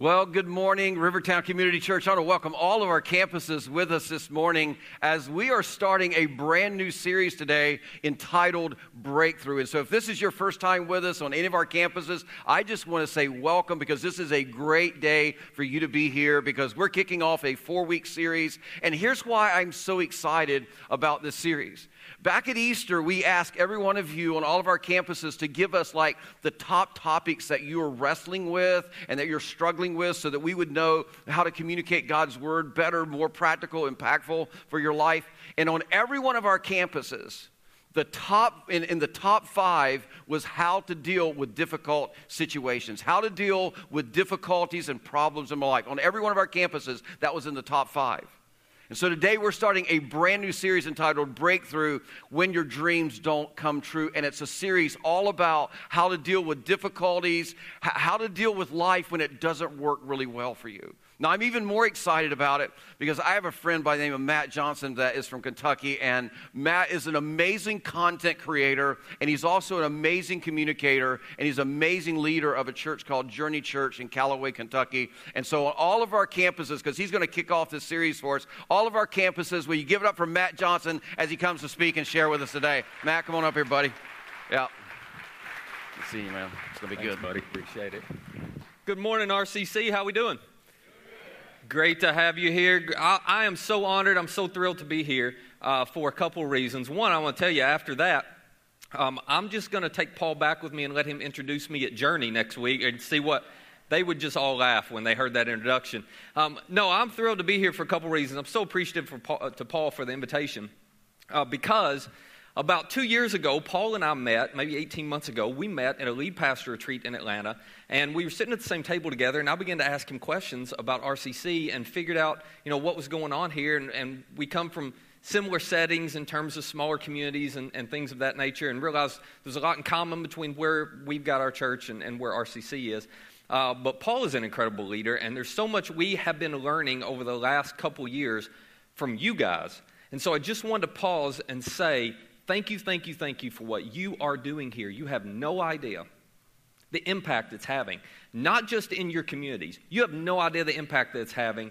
Well, good morning, Rivertown Community Church. I want to welcome all of our campuses with us this morning as we are starting a brand new series today entitled Breakthrough. And so, if this is your first time with us on any of our campuses, I just want to say welcome because this is a great day for you to be here because we're kicking off a four week series. And here's why I'm so excited about this series Back at Easter, we ask every one of you on all of our campuses to give us like the top topics that you are wrestling with and that you're struggling with so that we would know how to communicate God's word better, more practical, impactful for your life. And on every one of our campuses, the top in, in, the top five was how to deal with difficult situations how to deal with difficulties and problems in my life on every one of our campuses that was in the top five and so today we're starting a brand new series entitled Breakthrough When Your Dreams Don't Come True. And it's a series all about how to deal with difficulties, how to deal with life when it doesn't work really well for you. Now, I'm even more excited about it because I have a friend by the name of Matt Johnson that is from Kentucky, and Matt is an amazing content creator, and he's also an amazing communicator, and he's an amazing leader of a church called Journey Church in Calloway, Kentucky. And so, on all of our campuses, because he's going to kick off this series for us, all of our campuses, will you give it up for Matt Johnson as he comes to speak and share with us today? Matt, come on up here, buddy. Yeah. Good to see you, man. It's going to be Thanks, good. buddy. Appreciate it. Good morning, RCC. How we doing? Great to have you here. I, I, am so honored. I'm so thrilled to be here uh, for a couple reasons. One, I want to tell you after that, um, I'm just going to take Paul back with me and let him introduce me at Journey next week and see what they would just all laugh when they heard that introduction. Um, no, I'm thrilled to be here for a couple reasons. I'm so appreciative Paul, uh, to Paul for the invitation uh, because about two years ago, Paul and I met, maybe 18 months ago, we met at a lead pastor retreat in Atlanta, and we were sitting at the same table together, and I began to ask him questions about RCC and figured out, you know, what was going on here, and, and we come from similar settings in terms of smaller communities and, and, things of that nature, and realized there's a lot in common between where we've got our church and, and where RCC is. Uh, but Paul is an incredible leader, and there's so much we have been learning over the last couple years from you guys. And so I just wanted to pause and say, Thank you, thank you, thank you for what you are doing here. You have no idea the impact it's having, not just in your communities. You have no idea the impact that it's having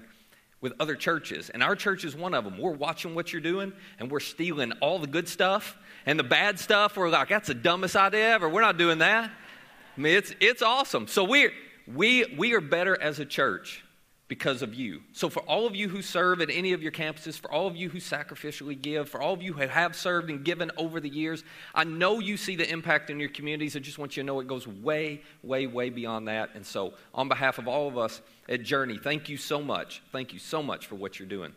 with other churches. And our church is one of them. We're watching what you're doing and we're stealing all the good stuff and the bad stuff. We're like, that's the dumbest idea ever. We're not doing that. I mean, it's, it's awesome. So we're, we, we are better as a church because of you. So, for all of you who serve at any of your campuses, for all of you who sacrificially give, for all of you who have served and given over the years, I know you see the impact in your communities. I just want you to know it goes way, way, way beyond that. And so, on behalf of all of us at Journey, thank you so much. Thank you so much for what you're doing.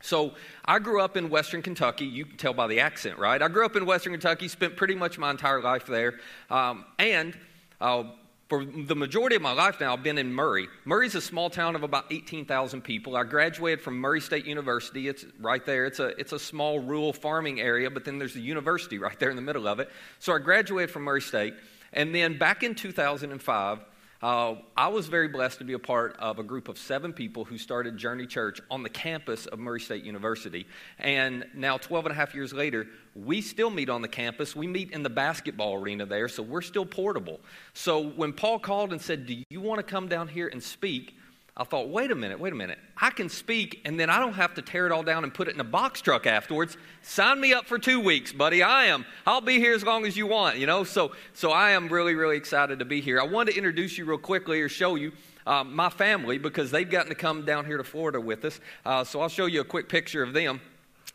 So, I grew up in Western Kentucky. You can tell by the accent, right? I grew up in Western Kentucky, spent pretty much my entire life there. Um, and uh, for the majority of my life now, I've been in Murray. Murray's a small town of about 18,000 people. I graduated from Murray State University. It's right there. It's a, it's a small rural farming area, but then there's a university right there in the middle of it. So I graduated from Murray State. And then back in 2005, uh, I was very blessed to be a part of a group of seven people who started Journey Church on the campus of Murray State University. And now, 12 and a half years later, we still meet on the campus. We meet in the basketball arena there, so we're still portable. So when Paul called and said, Do you want to come down here and speak? I thought, wait a minute, wait a minute. I can speak and then I don't have to tear it all down and put it in a box truck afterwards. Sign me up for two weeks, buddy. I am. I'll be here as long as you want, you know? So, so I am really, really excited to be here. I wanted to introduce you real quickly or show you um, my family because they've gotten to come down here to Florida with us. Uh, so I'll show you a quick picture of them.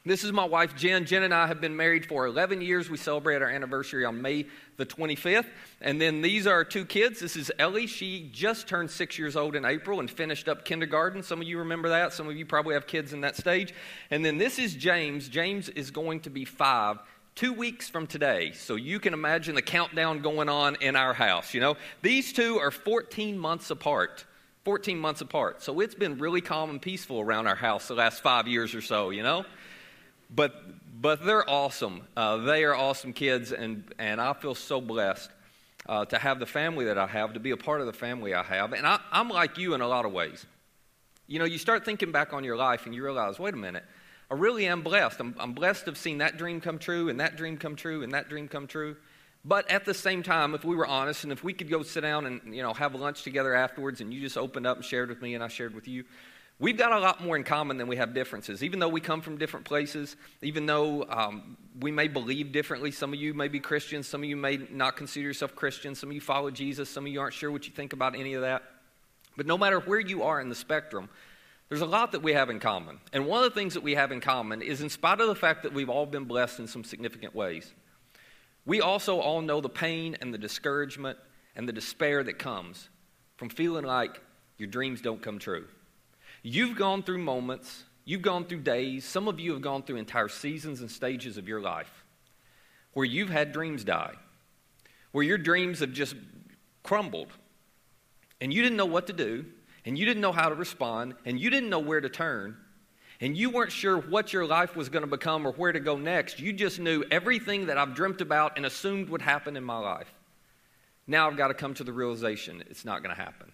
This is my wife, Jen. Jen and I have been married for 11 years. We celebrate our anniversary on May the 25th. And then these are our two kids. This is Ellie. She just turned six years old in April and finished up kindergarten. Some of you remember that. Some of you probably have kids in that stage. And then this is James. James is going to be five two weeks from today. So you can imagine the countdown going on in our house. You know, these two are 14 months apart. 14 months apart. So it's been really calm and peaceful around our house the last five years or so, you know? But but they're awesome. Uh, they are awesome kids, and and I feel so blessed uh, to have the family that I have, to be a part of the family I have. And I, I'm like you in a lot of ways. You know, you start thinking back on your life, and you realize, wait a minute, I really am blessed. I'm, I'm blessed to have seen that dream come true, and that dream come true, and that dream come true. But at the same time, if we were honest and if we could go sit down and you know have lunch together afterwards and you just opened up and shared with me and I shared with you, we've got a lot more in common than we have differences. Even though we come from different places, even though um, we may believe differently, some of you may be Christians, some of you may not consider yourself Christian, some of you follow Jesus, some of you aren't sure what you think about any of that. But no matter where you are in the spectrum, there's a lot that we have in common. And one of the things that we have in common is, in spite of the fact that we've all been blessed in some significant ways, we also all know the pain and the discouragement and the despair that comes from feeling like your dreams don't come true. You've gone through moments, you've gone through days, some of you have gone through entire seasons and stages of your life where you've had dreams die, where your dreams have just crumbled, and you didn't know what to do, and you didn't know how to respond, and you didn't know where to turn and you weren't sure what your life was going to become or where to go next, you just knew everything that I've dreamt about and assumed would happen in my life. Now I've got to come to the realization it's not going to happen.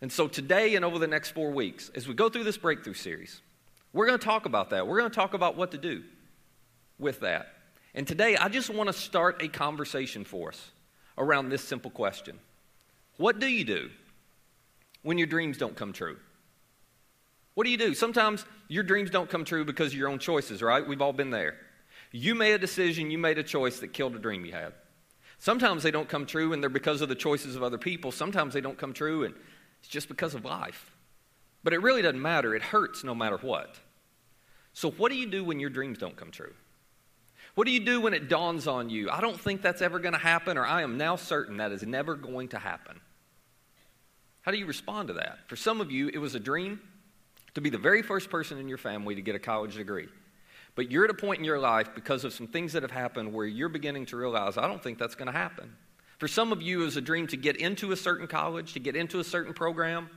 And so today and over the next four weeks, as we go through this breakthrough series, we're going to talk about that. We're going to talk about what to do with that. And today, I just want to start a conversation for us around this simple question What do you do when your dreams don't come true? What do you do? Sometimes your dreams don't come true because of your own choices, right? We've all been there. You made a decision, you made a choice that killed a dream you had. Sometimes they don't come true and they're because of the choices of other people. Sometimes they don't come true and it's just because of life. But it really doesn't matter. It hurts no matter what. So, what do you do when your dreams don't come true? What do you do when it dawns on you? I don't think that's ever going to happen, or I am now certain that is never going to happen. How do you respond to that? For some of you, it was a dream to be the very first person in your family to get a college degree. But you're at a point in your life because of some things that have happened where you're beginning to realize, I don't think that's going to happen. For some of you, it was a dream to get into a certain college, to get into a certain program.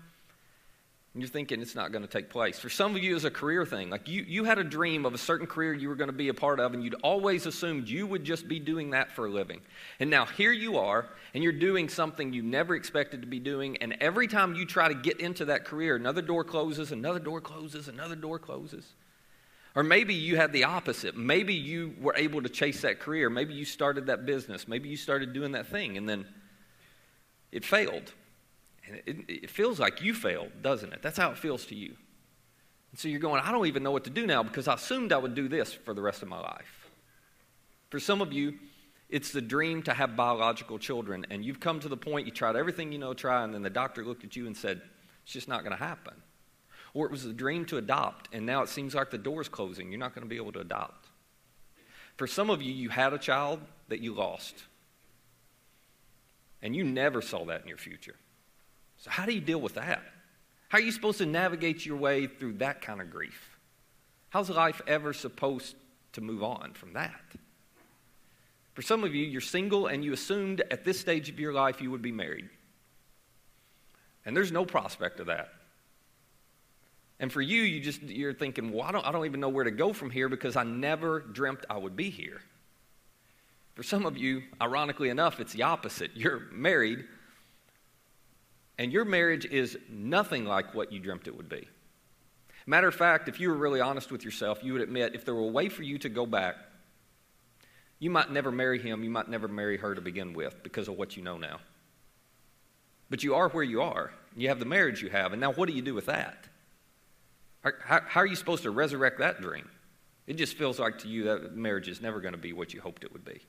And you're thinking it's not going to take place. For some of you, it's a career thing. Like you, you had a dream of a certain career you were going to be a part of, and you'd always assumed you would just be doing that for a living. And now here you are, and you're doing something you never expected to be doing. And every time you try to get into that career, another door closes, another door closes, another door closes. Or maybe you had the opposite. Maybe you were able to chase that career. Maybe you started that business. Maybe you started doing that thing, and then it failed. And it, it, feels like you failed, doesn't it? That's how it feels to you. And so you're going, I don't even know what to do now because I assumed I would do this for the rest of my life. For some of you, it's the dream to have biological children, and you've come to the point you tried everything you know try, and then the doctor looked at you and said, It's just not going to happen. Or it was a dream to adopt, and now it seems like the door's closing. You're not going to be able to adopt. For some of you, you had a child that you lost, and you never saw that in your future. So, how do you deal with that? How are you supposed to navigate your way through that kind of grief? How's life ever supposed to move on from that? For some of you, you're single and you assumed at this stage of your life you would be married. And there's no prospect of that. And for you, you just you're thinking, well, I don't, I don't even know where to go from here because I never dreamt I would be here. For some of you, ironically enough, it's the opposite. You're married, and your marriage is nothing like what you dreamt it would be. Matter of fact, if you were really honest with yourself, you would admit if there were a way for you to go back, you might never marry him, you might never marry her to begin with because of what you know now. But you are where you are. You have the marriage you have, and now what do you do with that? How, how are you supposed to resurrect that dream? It just feels like to you that marriage is never going to be what you hoped it would be.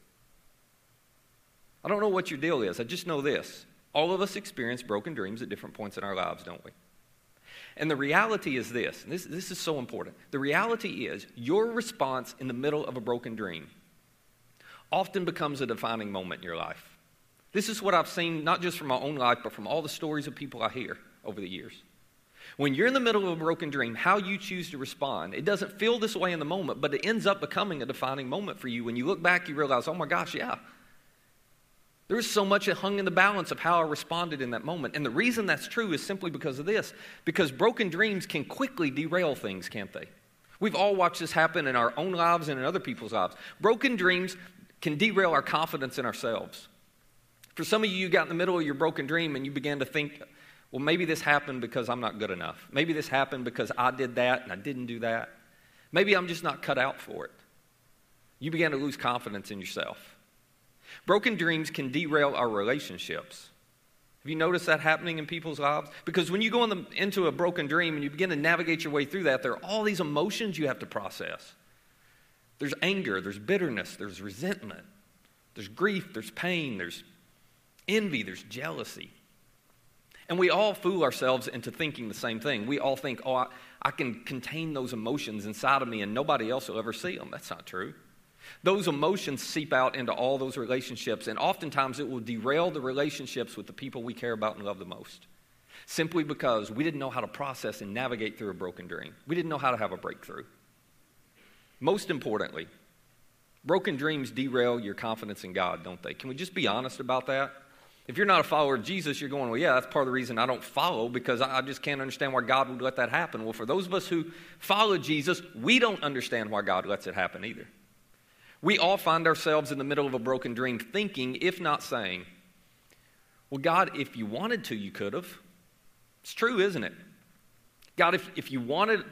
I don't know what your deal is. I just know this. All of us experience broken dreams at different points in our lives, don't we? And the reality is this, this, this is so important. The reality is your response in the middle of a broken dream often becomes a defining moment in your life. This is what I've seen not just from my own life, but from all the stories of people I hear over the years. When you're in the middle of a broken dream, how you choose to respond, it doesn't feel this way in the moment, but it ends up becoming a defining moment for you. When you look back, you realize, oh my gosh, yeah, there was so much that hung in the balance of how I responded in that moment. And the reason that's true is simply because of this because broken dreams can quickly derail things, can't they? We've all watched this happen in our own lives and in other people's lives. Broken dreams can derail our confidence in ourselves. For some of you, you got in the middle of your broken dream and you began to think, well, maybe this happened because I'm not good enough. Maybe this happened because I did that and I didn't do that. Maybe I'm just not cut out for it. You began to lose confidence in yourself. Broken dreams can derail our relationships. Have you noticed that happening in people's lives? Because when you go in the, into a broken dream and you begin to navigate your way through that, there are all these emotions you have to process. There's anger, there's bitterness, there's resentment, there's grief, there's pain, there's envy, there's jealousy. And we all fool ourselves into thinking the same thing. We all think, oh, I, I can contain those emotions inside of me and nobody else will ever see them. That's not true. Those emotions seep out into all those relationships, and oftentimes it will derail the relationships with the people we care about and love the most. Simply because we didn't know how to process and navigate through a broken dream. We didn't know how to have a breakthrough. Most importantly, broken dreams derail your confidence in God, don't they? Can we just be honest about that? If you're not a follower of Jesus, you're going, well, yeah, that's part of the reason I don't follow because I just can't understand why God would let that happen. Well, for those of us who follow Jesus, we don't understand why God lets it happen either. We all find ourselves in the middle of a broken dream thinking, if not saying, Well, God, if you wanted to, you could have. It's true, isn't it? God, if, if you wanted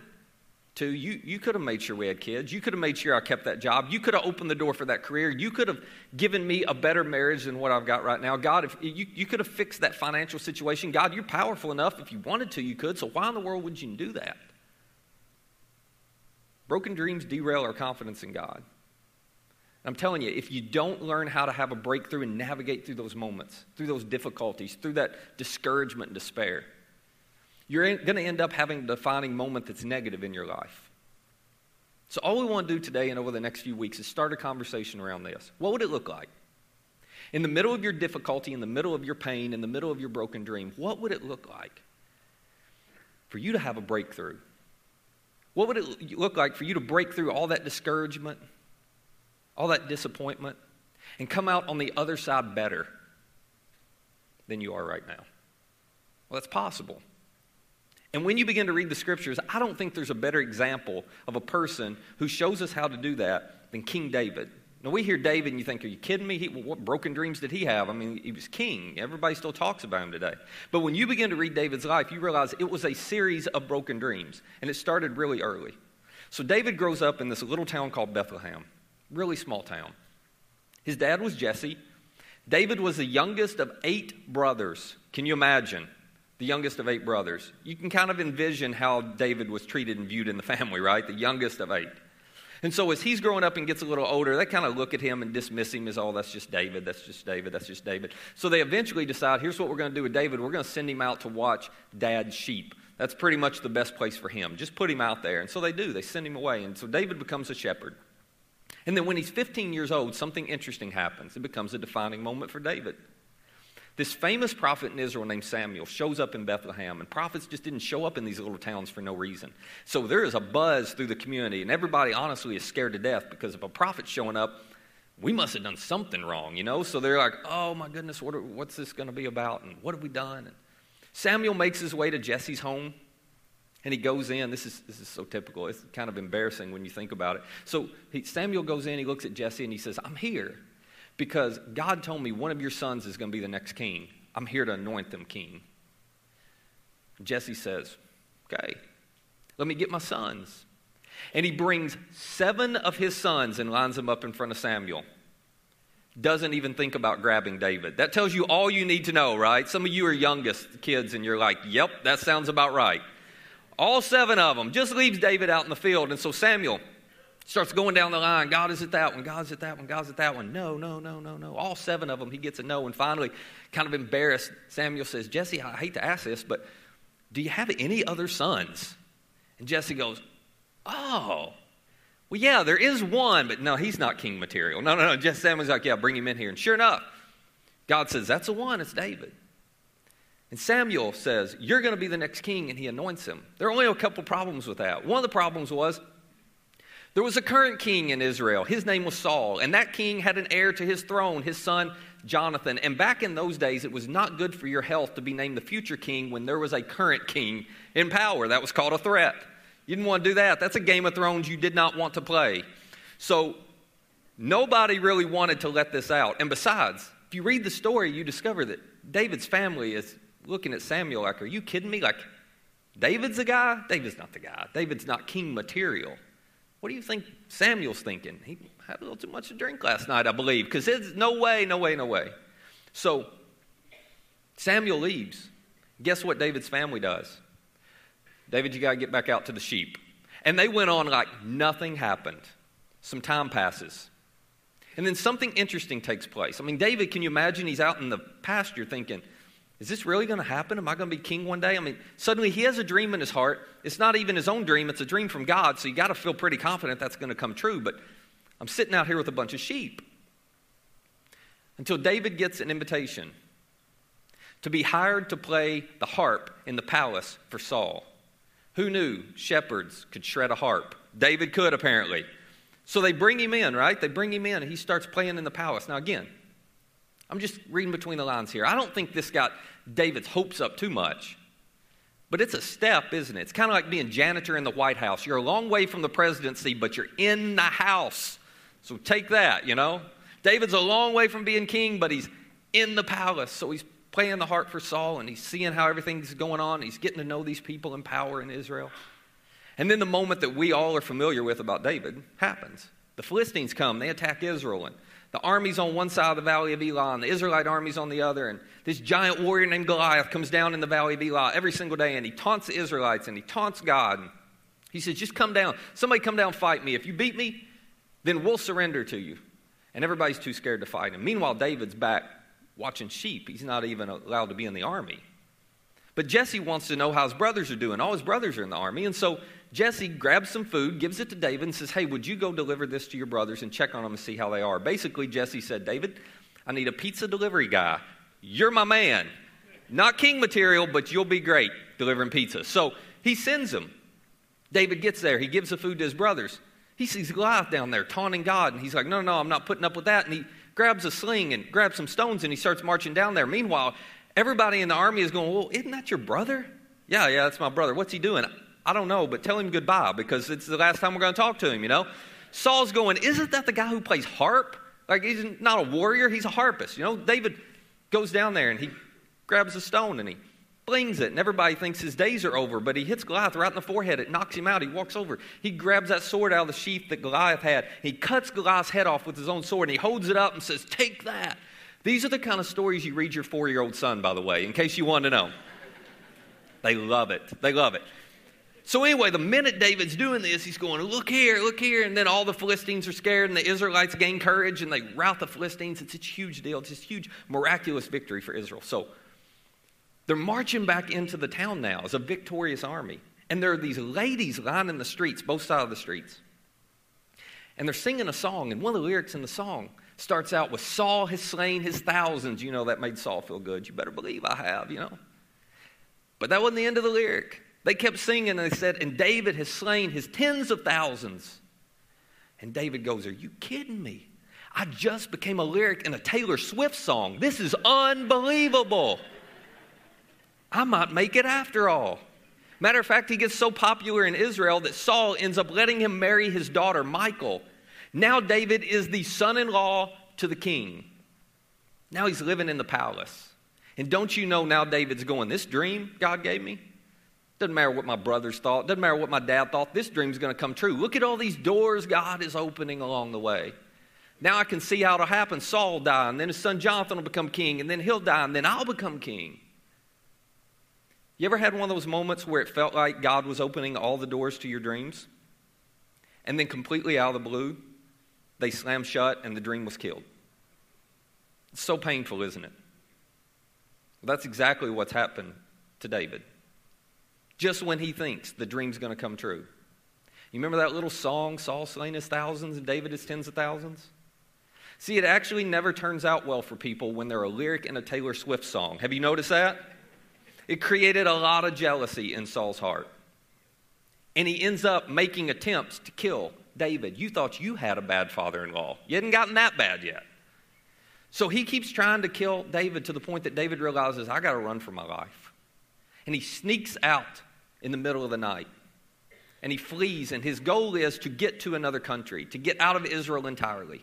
to, you, you could have made sure we had kids. You could have made sure I kept that job. You could have opened the door for that career. You could have given me a better marriage than what I've got right now. God, if you, you could have fixed that financial situation. God, you're powerful enough. If you wanted to, you could. So why in the world would you do that? Broken dreams derail our confidence in God. I'm telling you, if you don't learn how to have a breakthrough and navigate through those moments, through those difficulties, through that discouragement and despair, you're going to end up having a defining moment that's negative in your life. So, all we want to do today and over the next few weeks is start a conversation around this. What would it look like? In the middle of your difficulty, in the middle of your pain, in the middle of your broken dream, what would it look like for you to have a breakthrough? What would it look like for you to break through all that discouragement, all that disappointment, and come out on the other side better than you are right now? Well, that's possible. And when you begin to read the scriptures, I don't think there's a better example of a person who shows us how to do that than King David. Now, we hear David and you think, are you kidding me? He, what broken dreams did he have? I mean, he was king. Everybody still talks about him today. But when you begin to read David's life, you realize it was a series of broken dreams, and it started really early. So, David grows up in this little town called Bethlehem. Really small town. His dad was Jesse. David was the youngest of eight brothers. Can you imagine? The youngest of eight brothers. You can kind of envision how David was treated and viewed in the family, right? The youngest of eight. And so as he's growing up and gets a little older, they kind of look at him and dismiss him as, oh, that's just David, that's just David, that's just David. So they eventually decide, here's what we're going to do with David. We're going to send him out to watch dad's sheep. That's pretty much the best place for him. Just put him out there. And so they do. They send him away. And so David becomes a shepherd. And then when he's 15 years old, something interesting happens. It becomes a defining moment for David. This famous prophet in Israel named Samuel shows up in Bethlehem, and prophets just didn't show up in these little towns for no reason. So there is a buzz through the community, and everybody honestly is scared to death because if a prophet's showing up, we must have done something wrong, you know? So they're like, oh my goodness, what are, what's this going to be about? And what have we done? And Samuel makes his way to Jesse's home. And he goes in. This is, this is so typical. It's kind of embarrassing when you think about it. So he, Samuel goes in, he looks at Jesse, and he says, I'm here because God told me one of your sons is going to be the next king. I'm here to anoint them king. Jesse says, Okay, let me get my sons. And he brings seven of his sons and lines them up in front of Samuel. Doesn't even think about grabbing David. That tells you all you need to know, right? Some of you are youngest kids and you're like, Yep, that sounds about right. All seven of them just leaves David out in the field. And so Samuel Starts going down the line. God, is it that one? God, is it that one? God, is it that one? No, no, no, no, no. All seven of them, he gets a no. And finally, kind of embarrassed, Samuel says, Jesse, I hate to ask this, but do you have any other sons? And Jesse goes, Oh, well, yeah, there is one, but no, he's not king material. No, no, no. Jesse Samuel's like, Yeah, bring him in here. And sure enough, God says, That's the one, it's David. And Samuel says, You're going to be the next king, and he anoints him. There are only a couple problems with that. One of the problems was there was a current king in Israel. His name was Saul, and that king had an heir to his throne, his son Jonathan. And back in those days, it was not good for your health to be named the future king when there was a current king in power. That was called a threat. You didn't want to do that. That's a Game of Thrones you did not want to play. So nobody really wanted to let this out. And besides, if you read the story, you discover that David's family is looking at Samuel like, Are you kidding me? Like, David's the guy? David's not the guy. David's not king material. What do you think Samuel's thinking? He had a little too much to drink last night, I believe, because it's no way, no way, no way. So Samuel leaves. Guess what David's family does? David, you got to get back out to the sheep. And they went on like nothing happened. Some time passes. And then something interesting takes place. I mean, David, can you imagine he's out in the pasture thinking, is this really going to happen? Am I going to be king one day? I mean, suddenly he has a dream in his heart. It's not even his own dream, it's a dream from God, so you got to feel pretty confident that's going to come true. But I'm sitting out here with a bunch of sheep. Until David gets an invitation to be hired to play the harp in the palace for Saul. Who knew shepherds could shred a harp? David could, apparently. So they bring him in, right? They bring him in, and he starts playing in the palace. Now, again, I'm just reading between the lines here. I don't think this got David's hopes up too much. But it's a step, isn't it? It's kind of like being janitor in the White House. You're a long way from the presidency, but you're in the house. So take that, you know? David's a long way from being king, but he's in the palace. So he's playing the harp for Saul and he's seeing how everything's going on. He's getting to know these people in power in Israel. And then the moment that we all are familiar with about David happens. The Philistines come, they attack Israel, and the armies on one side of the valley of Elah, and the Israelite armies on the other. And this giant warrior named Goliath comes down in the valley of Elah every single day, and he taunts the Israelites and he taunts God. He says, Just come down. Somebody come down, fight me. If you beat me, then we'll surrender to you. And everybody's too scared to fight him. Meanwhile, David's back watching sheep. He's not even allowed to be in the army. But Jesse wants to know how his brothers are doing. All his brothers are in the army. And so Jesse grabs some food, gives it to David, and says, Hey, would you go deliver this to your brothers and check on them and see how they are? Basically, Jesse said, David, I need a pizza delivery guy. You're my man. Not king material, but you'll be great delivering pizza. So he sends him. David gets there. He gives the food to his brothers. He sees Goliath down there taunting God, and he's like, No, no, I'm not putting up with that. And he grabs a sling and grabs some stones and he starts marching down there. Meanwhile, everybody in the army is going, Well, isn't that your brother? Yeah, yeah, that's my brother. What's he doing? I don't know, but tell him goodbye because it's the last time we're going to talk to him, you know? Saul's going, Isn't that the guy who plays harp? Like, he's not a warrior, he's a harpist. You know, David goes down there and he grabs a stone and he flings it, and everybody thinks his days are over, but he hits Goliath right in the forehead. It knocks him out. He walks over. He grabs that sword out of the sheath that Goliath had. He cuts Goliath's head off with his own sword, and he holds it up and says, Take that. These are the kind of stories you read your four year old son, by the way, in case you want to know. They love it. They love it. So, anyway, the minute David's doing this, he's going, Look here, look here. And then all the Philistines are scared, and the Israelites gain courage, and they rout the Philistines. It's a huge deal. It's this huge, miraculous victory for Israel. So, they're marching back into the town now as a victorious army. And there are these ladies lining the streets, both sides of the streets. And they're singing a song, and one of the lyrics in the song starts out with Saul has slain his thousands. You know, that made Saul feel good. You better believe I have, you know. But that wasn't the end of the lyric. They kept singing and they said, and David has slain his tens of thousands. And David goes, Are you kidding me? I just became a lyric in a Taylor Swift song. This is unbelievable. I might make it after all. Matter of fact, he gets so popular in Israel that Saul ends up letting him marry his daughter, Michal. Now, David is the son in law to the king. Now he's living in the palace. And don't you know now David's going, This dream God gave me? Doesn't matter what my brothers thought, doesn't matter what my dad thought, this dream's going to come true. Look at all these doors God is opening along the way. Now I can see how it'll happen. Saul will die, and then his son Jonathan will become king, and then he'll die, and then I'll become king. You ever had one of those moments where it felt like God was opening all the doors to your dreams? And then completely out of the blue, they slammed shut and the dream was killed. It's so painful, isn't it? Well, that's exactly what's happened to David. Just when he thinks the dream's going to come true. You remember that little song, Saul slain his thousands and David his tens of thousands? See, it actually never turns out well for people when they're a lyric in a Taylor Swift song. Have you noticed that? It created a lot of jealousy in Saul's heart. And he ends up making attempts to kill David. You thought you had a bad father in law. You hadn't gotten that bad yet. So he keeps trying to kill David to the point that David realizes, I got to run for my life. And he sneaks out in the middle of the night. And he flees, and his goal is to get to another country, to get out of Israel entirely.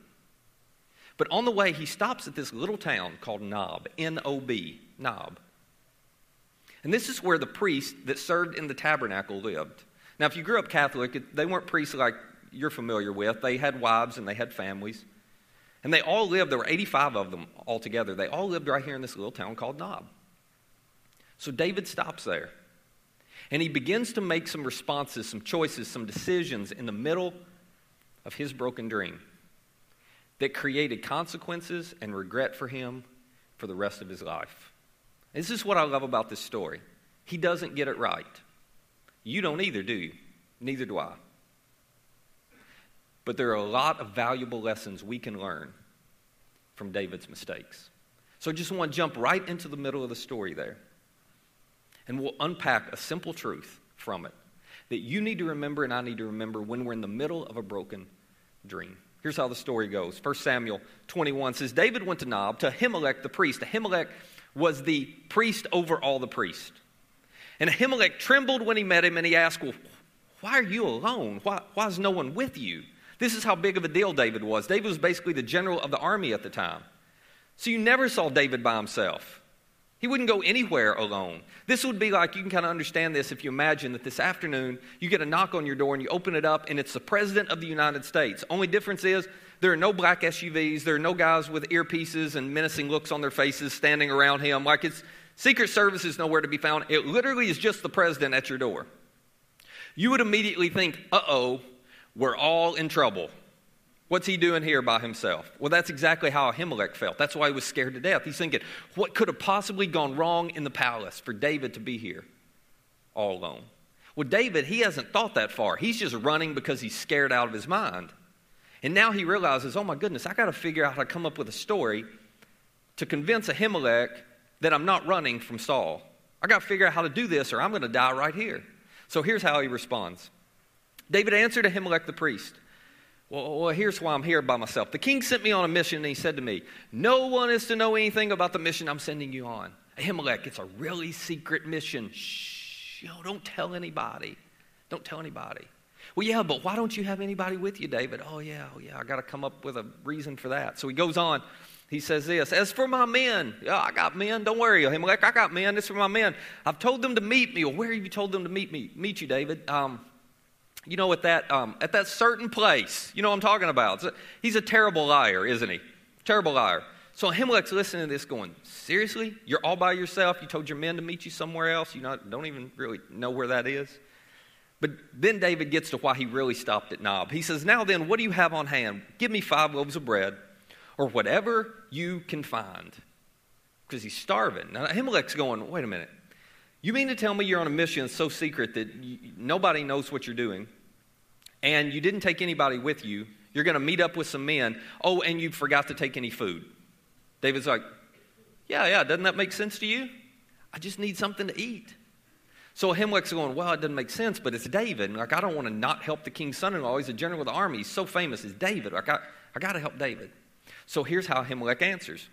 But on the way, he stops at this little town called Nob, N O B, Nob. And this is where the priests that served in the tabernacle lived. Now, if you grew up Catholic, they weren't priests like you're familiar with. They had wives and they had families. And they all lived, there were 85 of them altogether. They all lived right here in this little town called Nob. So David stops there. And he begins to make some responses, some choices, some decisions in the middle of his broken dream that created consequences and regret for him for the rest of his life. This is what I love about this story. He doesn't get it right. You don't either, do you? Neither do I. But there are a lot of valuable lessons we can learn from David's mistakes. So I just want to jump right into the middle of the story there. And we'll unpack a simple truth from it that you need to remember and I need to remember when we're in the middle of a broken dream. Here's how the story goes. 1 Samuel 21 says David went to Nob to Ahimelech the priest. Ahimelech was the priest over all the priests. And Ahimelech trembled when he met him and he asked, Well, why are you alone? Why, why is no one with you? This is how big of a deal David was. David was basically the general of the army at the time. So you never saw David by himself. He wouldn't go anywhere alone. This would be like you can kind of understand this if you imagine that this afternoon you get a knock on your door and you open it up and it's the President of the United States. Only difference is there are no black SUVs, there are no guys with earpieces and menacing looks on their faces standing around him. Like it's Secret Service is nowhere to be found. It literally is just the President at your door. You would immediately think, uh oh, we're all in trouble. What's he doing here by himself? Well, that's exactly how Ahimelech felt. That's why he was scared to death. He's thinking, what could have possibly gone wrong in the palace for David to be here all alone? Well, David, he hasn't thought that far. He's just running because he's scared out of his mind. And now he realizes, oh my goodness, I got to figure out how to come up with a story to convince Ahimelech that I'm not running from Saul. I got to figure out how to do this or I'm going to die right here. So here's how he responds David answered Ahimelech the priest. Well, well, here's why I'm here by myself. The king sent me on a mission, and he said to me, No one is to know anything about the mission I'm sending you on. Ahimelech, it's a really secret mission. Shh, know, don't tell anybody. Don't tell anybody. Well, yeah, but why don't you have anybody with you, David? Oh, yeah, oh, yeah, I got to come up with a reason for that. So he goes on. He says this As for my men, yeah, I got men. Don't worry, Ahimelech, I got men. This is for my men. I've told them to meet me. Well, where have you told them to meet me? Meet you, David? Um, you know, at that, um, at that certain place. You know what I'm talking about. A, he's a terrible liar, isn't he? Terrible liar. So Ahimelech's listening to this going, Seriously? You're all by yourself? You told your men to meet you somewhere else? You not, don't even really know where that is? But then David gets to why he really stopped at Nob. He says, Now then, what do you have on hand? Give me five loaves of bread or whatever you can find. Because he's starving. Now Ahimelech's going, Wait a minute. You mean to tell me you're on a mission so secret that you, nobody knows what you're doing? And you didn't take anybody with you, you're going to meet up with some men. Oh, and you forgot to take any food. David's like, Yeah, yeah, doesn't that make sense to you? I just need something to eat. So Ahimelech's going, Well, it doesn't make sense, but it's David. Like, I don't want to not help the king's son in law. He's a general of the army. He's so famous. It's David. Like, I, I got to help David. So here's how Ahimelech answers.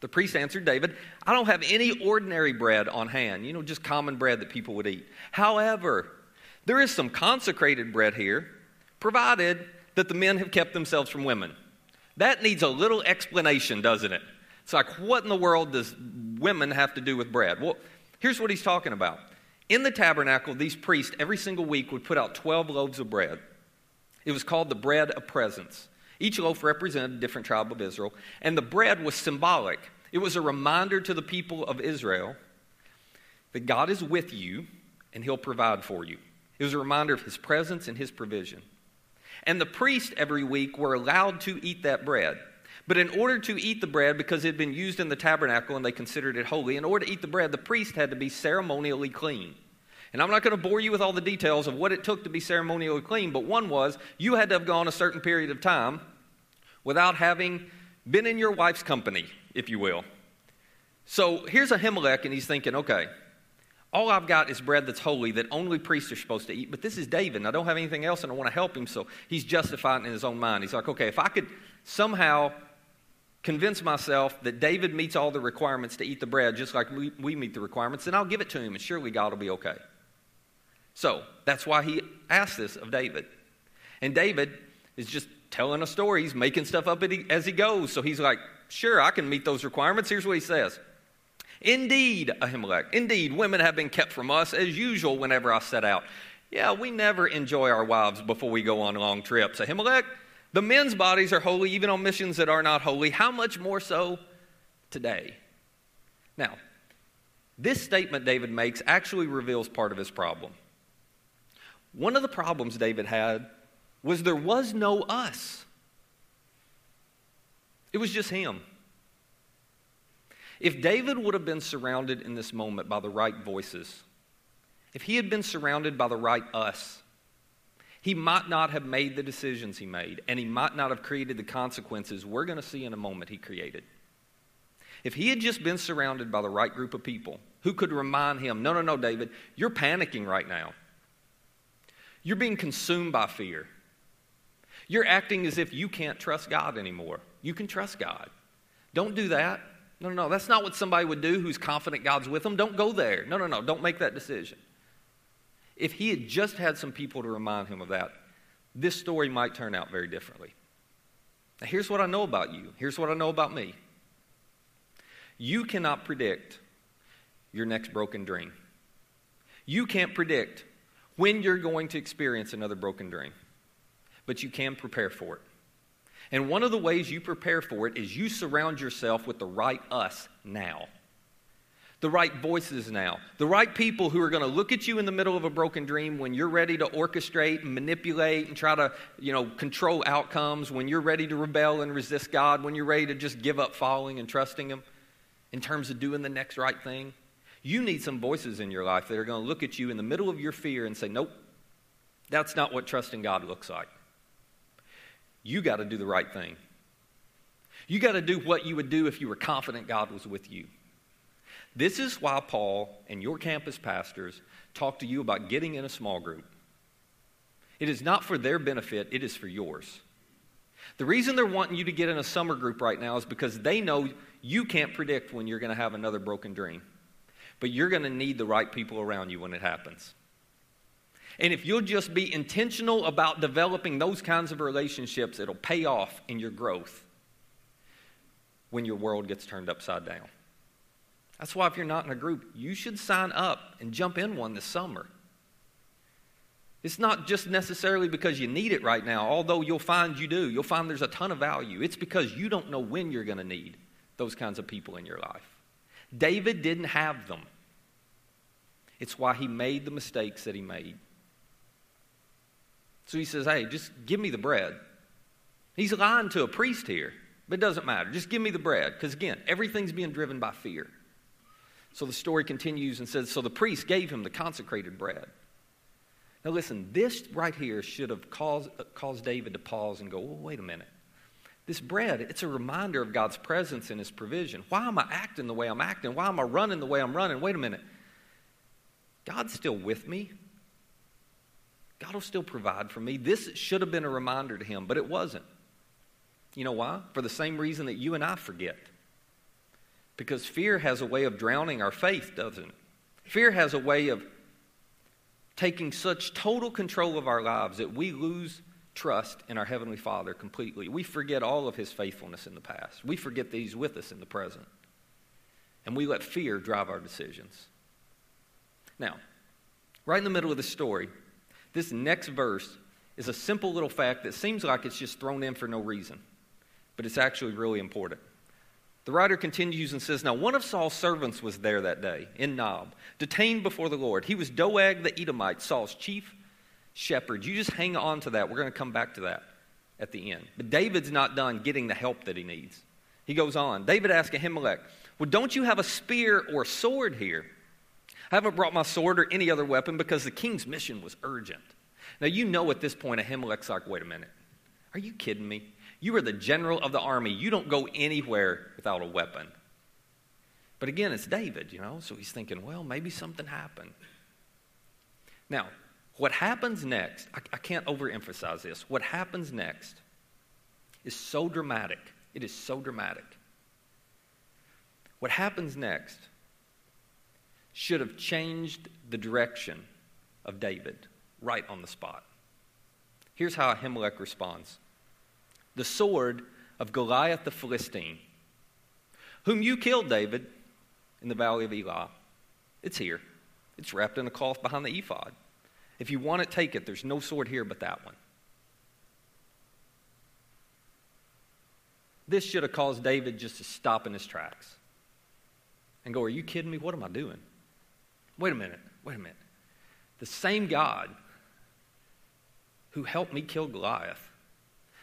The priest answered David, I don't have any ordinary bread on hand, you know, just common bread that people would eat. However, there is some consecrated bread here, provided that the men have kept themselves from women. That needs a little explanation, doesn't it? It's like, what in the world does women have to do with bread? Well, here's what he's talking about. In the tabernacle, these priests every single week would put out 12 loaves of bread. It was called the bread of presence. Each loaf represented a different tribe of Israel, and the bread was symbolic. It was a reminder to the people of Israel that God is with you and he'll provide for you. It was a reminder of his presence and his provision. And the priests every week were allowed to eat that bread. But in order to eat the bread, because it had been used in the tabernacle and they considered it holy, in order to eat the bread, the priest had to be ceremonially clean. And I'm not going to bore you with all the details of what it took to be ceremonially clean, but one was you had to have gone a certain period of time without having been in your wife's company, if you will. So here's Ahimelech, and he's thinking, okay, all I've got is bread that's holy that only priests are supposed to eat. But this is David, and I don't have anything else, and I want to help him. So he's justifying in his own mind. He's like, okay, if I could somehow convince myself that David meets all the requirements to eat the bread just like we, we meet the requirements, then I'll give it to him, and surely God will be okay. So that's why he asked this of David. And David is just telling a story. He's making stuff up as he goes. So he's like, sure, I can meet those requirements. Here's what he says Indeed, Ahimelech, indeed, women have been kept from us as usual whenever I set out. Yeah, we never enjoy our wives before we go on long trips. Ahimelech, the men's bodies are holy even on missions that are not holy. How much more so today? Now, this statement David makes actually reveals part of his problem. One of the problems David had was there was no us, it was just him. If David would have been surrounded in this moment by the right voices, if he had been surrounded by the right us, he might not have made the decisions he made, and he might not have created the consequences we're going to see in a moment he created. If he had just been surrounded by the right group of people who could remind him, no, no, no, David, you're panicking right now. You're being consumed by fear. You're acting as if you can't trust God anymore. You can trust God. Don't do that. No, no, no. That's not what somebody would do who's confident God's with them. Don't go there. No, no, no. Don't make that decision. If he had just had some people to remind him of that, this story might turn out very differently. Now, here's what I know about you. Here's what I know about me. You cannot predict your next broken dream. You can't predict when you're going to experience another broken dream, but you can prepare for it. And one of the ways you prepare for it is you surround yourself with the right us now. The right voices now. The right people who are going to look at you in the middle of a broken dream when you're ready to orchestrate and manipulate and try to, you know, control outcomes, when you're ready to rebel and resist God, when you're ready to just give up following and trusting Him in terms of doing the next right thing. You need some voices in your life that are going to look at you in the middle of your fear and say, Nope, that's not what trusting God looks like you got to do the right thing. You got to do what you would do if you were confident God was with you. This is why Paul and your campus pastors talk to you about getting in a small group. It is not for their benefit, it is for yours. The reason they're wanting you to get in a summer group right now is because they know you can't predict when you're going to have another broken dream. But you're going to need the right people around you when it happens. And if you'll just be intentional about developing those kinds of relationships, it'll pay off in your growth when your world gets turned upside down. That's why, if you're not in a group, you should sign up and jump in one this summer. It's not just necessarily because you need it right now, although you'll find you do. You'll find there's a ton of value. It's because you don't know when you're going to need those kinds of people in your life. David didn't have them. It's why he made the mistakes that he made. So he says, Hey, just give me the bread. He's lying to a priest here, but it doesn't matter. Just give me the bread. Because again, everything's being driven by fear. So the story continues and says, So the priest gave him the consecrated bread. Now listen, this right here should have caused, caused David to pause and go, Well, wait a minute. This bread, it's a reminder of God's presence and his provision. Why am I acting the way I'm acting? Why am I running the way I'm running? Wait a minute. God's still with me. God will still provide for me. This should have been a reminder to him, but it wasn't. You know why? For the same reason that you and I forget. Because fear has a way of drowning our faith, doesn't it? Fear has a way of taking such total control of our lives that we lose trust in our Heavenly Father completely. We forget all of His faithfulness in the past. We forget that He's with us in the present. And we let fear drive our decisions. Now, right in the middle of the story, this next verse is a simple little fact that seems like it's just thrown in for no reason, but it's actually really important. The writer continues and says, Now one of Saul's servants was there that day in Nob, detained before the Lord. He was Doeg the Edomite, Saul's chief shepherd. You just hang on to that. We're going to come back to that at the end. But David's not done getting the help that he needs. He goes on. David asked Ahimelech, Well, don't you have a spear or sword here? I haven't brought my sword or any other weapon because the king's mission was urgent. Now, you know at this point, Ahimelech's like, wait a minute. Are you kidding me? You are the general of the army. You don't go anywhere without a weapon. But again, it's David, you know, so he's thinking, well, maybe something happened. Now, what happens next, I, I can't overemphasize this. What happens next is so dramatic. It is so dramatic. What happens next should have changed the direction of David right on the spot. Here's how Ahimelech responds The sword of Goliath the Philistine, whom you killed, David, in the valley of Elah, it's here. It's wrapped in a cloth behind the ephod. If you want it, take it. There's no sword here but that one. This should have caused David just to stop in his tracks and go, Are you kidding me? What am I doing? Wait a minute. Wait a minute. The same God who helped me kill Goliath,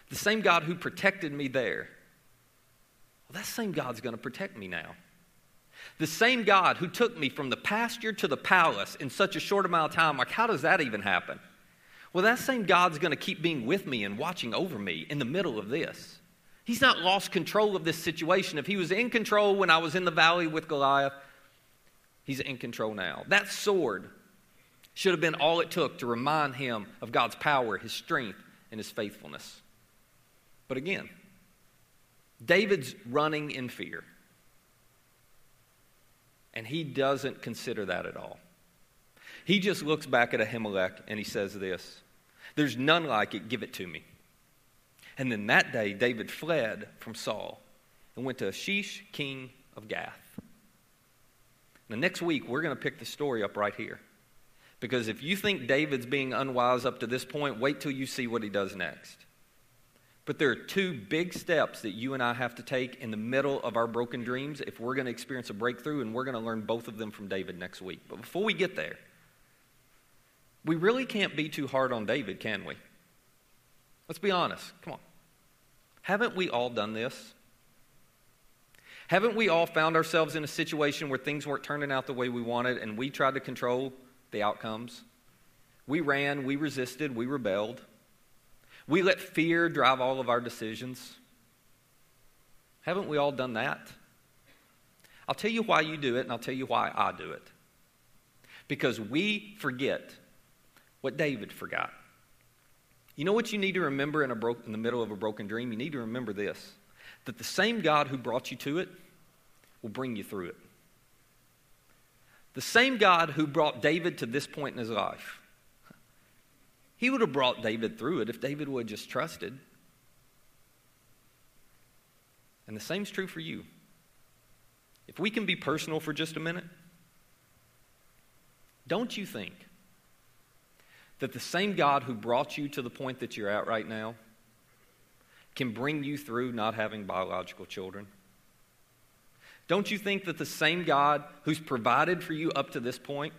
the same God who protected me there, well, that same God's going to protect me now. The same God who took me from the pasture to the palace in such a short amount of time, like, how does that even happen? Well, that same God's going to keep being with me and watching over me in the middle of this. He's not lost control of this situation. If he was in control when I was in the valley with Goliath, he's in control now. That sword should have been all it took to remind him of God's power, his strength, and his faithfulness. But again, David's running in fear. And he doesn't consider that at all. He just looks back at Ahimelech and he says this There's none like it, give it to me. And then that day, David fled from Saul and went to Achish, king of Gath. Now, next week, we're going to pick the story up right here. Because if you think David's being unwise up to this point, wait till you see what he does next. But there are two big steps that you and I have to take in the middle of our broken dreams if we're going to experience a breakthrough, and we're going to learn both of them from David next week. But before we get there, we really can't be too hard on David, can we? Let's be honest. Come on. Haven't we all done this? Haven't we all found ourselves in a situation where things weren't turning out the way we wanted and we tried to control the outcomes? We ran, we resisted, we rebelled. We let fear drive all of our decisions. Haven't we all done that? I'll tell you why you do it, and I'll tell you why I do it. Because we forget what David forgot. You know what you need to remember in, bro- in the middle of a broken dream? You need to remember this that the same God who brought you to it will bring you through it. The same God who brought David to this point in his life, he would have brought David through it if David would have just trusted. And the same's true for you. If we can be personal for just a minute, don't you think that the same God who brought you to the point that you're at right now can bring you through not having biological children? Don't you think that the same God who's provided for you up to this point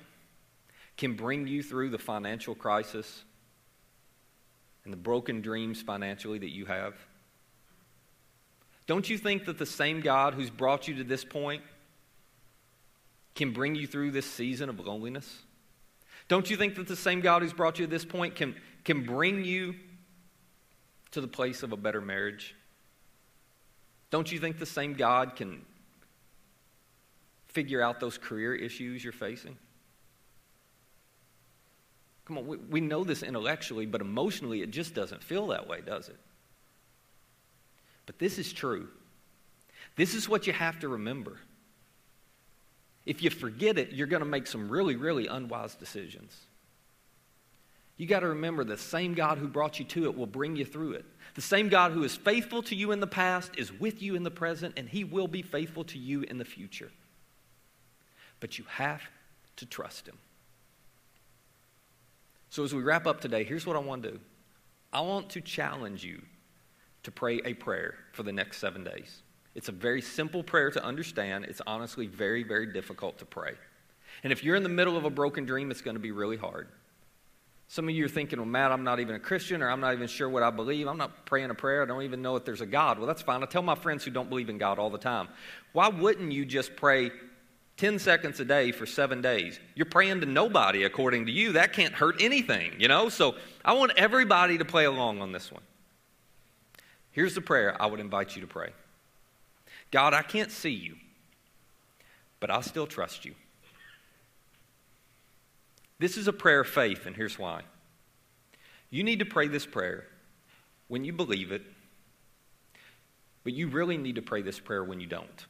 can bring you through the financial crisis and the broken dreams financially that you have? Don't you think that the same God who's brought you to this point can bring you through this season of loneliness? Don't you think that the same God who's brought you to this point can, can bring you to the place of a better marriage? Don't you think the same God can figure out those career issues you're facing? Come on, we, we know this intellectually, but emotionally it just doesn't feel that way, does it? But this is true. This is what you have to remember. If you forget it, you're going to make some really, really unwise decisions. You got to remember the same God who brought you to it will bring you through it. The same God who is faithful to you in the past is with you in the present, and he will be faithful to you in the future. But you have to trust him. So, as we wrap up today, here's what I want to do I want to challenge you to pray a prayer for the next seven days. It's a very simple prayer to understand. It's honestly very, very difficult to pray. And if you're in the middle of a broken dream, it's going to be really hard. Some of you are thinking, well, Matt, I'm not even a Christian or I'm not even sure what I believe. I'm not praying a prayer. I don't even know if there's a God. Well, that's fine. I tell my friends who don't believe in God all the time, why wouldn't you just pray 10 seconds a day for seven days? You're praying to nobody, according to you. That can't hurt anything, you know? So I want everybody to play along on this one. Here's the prayer I would invite you to pray. God, I can't see you, but I still trust you. This is a prayer of faith, and here's why. You need to pray this prayer when you believe it, but you really need to pray this prayer when you don't.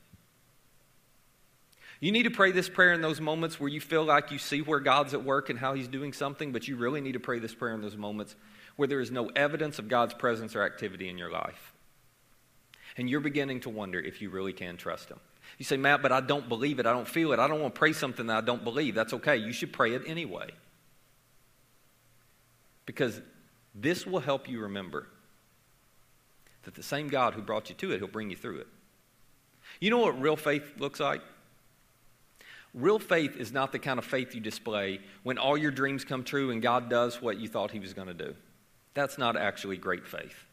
You need to pray this prayer in those moments where you feel like you see where God's at work and how He's doing something, but you really need to pray this prayer in those moments where there is no evidence of God's presence or activity in your life and you're beginning to wonder if you really can trust Him. You say, Matt, but I don't believe it. I don't feel it. I don't want to pray something that I don't believe. That's okay. You should pray it anyway. Because this will help you remember that the same God who brought you to it, he'll bring you through it. You know what real faith looks like? Real faith is not the kind of faith you display when all your dreams come true and God does what you thought he was going to do. That's not actually great faith.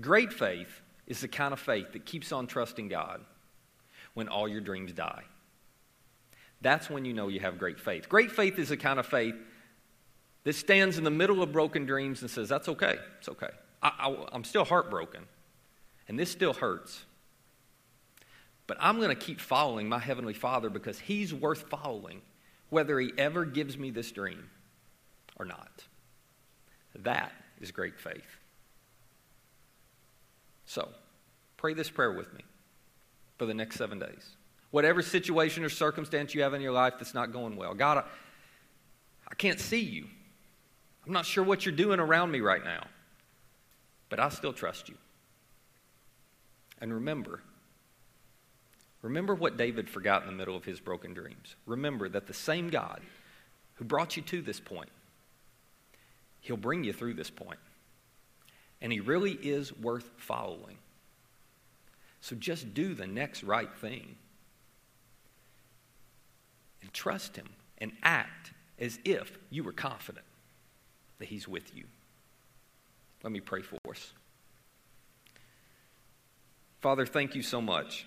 Great faith is the kind of faith that keeps on trusting God when all your dreams die. That's when you know you have great faith. Great faith is the kind of faith that stands in the middle of broken dreams and says, That's okay. It's okay. I, am still heartbroken, and this still hurts. But I'm going to keep following my Heavenly Father because He's worth following, whether He ever gives me this dream or not. That is great faith. So, pray this prayer with me for the next seven days. Whatever situation or circumstance you have in your life that's not going well, God, I, I can't see you. I'm not sure what you're doing around me right now, but I still trust you. And remember, remember what David forgot in the middle of his broken dreams. Remember that the same God who brought you to this point, he'll bring you through this point. And he really is worth following. So just do the next right thing. And trust him and act as if you were confident that He's with you. Let me pray for us. Father, thank you so much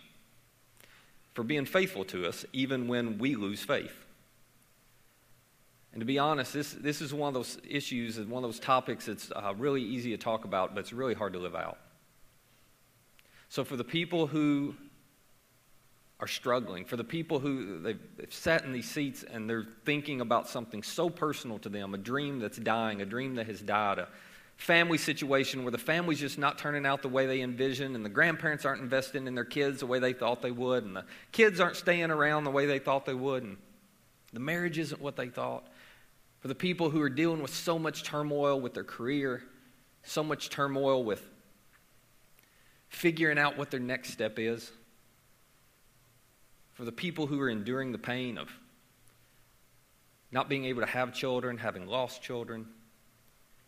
for being faithful to us even when we lose faith. And to be honest, this, this is one of those issues and one of those topics that's uh, really easy to talk about, but it's really hard to live out. So, for the people who are struggling, for the people who they've, they've, sat in these seats and they're thinking about something so personal to them a dream that's dying, a dream that has died, a family situation where the family's just not turning out the way they envisioned, and the grandparents aren't investing in their kids the way they thought they would, and the kids aren't staying around the way they thought they would, and the marriage isn't what they thought. For the people who are dealing with so much turmoil with their career, so much turmoil with figuring out what their next step is for the people who are enduring the pain of not being able to have children, having lost children,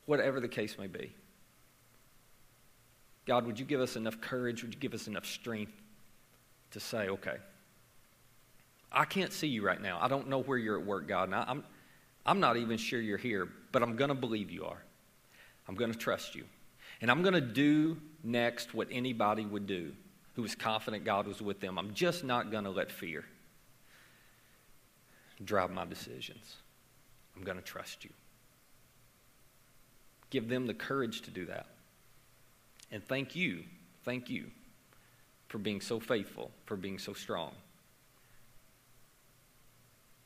whatever the case may be. God, would you give us enough courage? Would you give us enough strength to say, okay, I can't see you right now. I don't know where you're at work, God. And I, I'm, I'm not even sure you're here, but I'm going to believe you are. I'm going to trust you. And I'm going to do next what anybody would do who was confident God was with them. I'm just not going to let fear drive my decisions. I'm going to trust you. Give them the courage to do that. And thank you, thank you for being so faithful, for being so strong,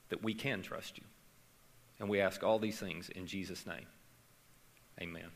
that we can trust you. And we ask all these things in Jesus' name. Amen.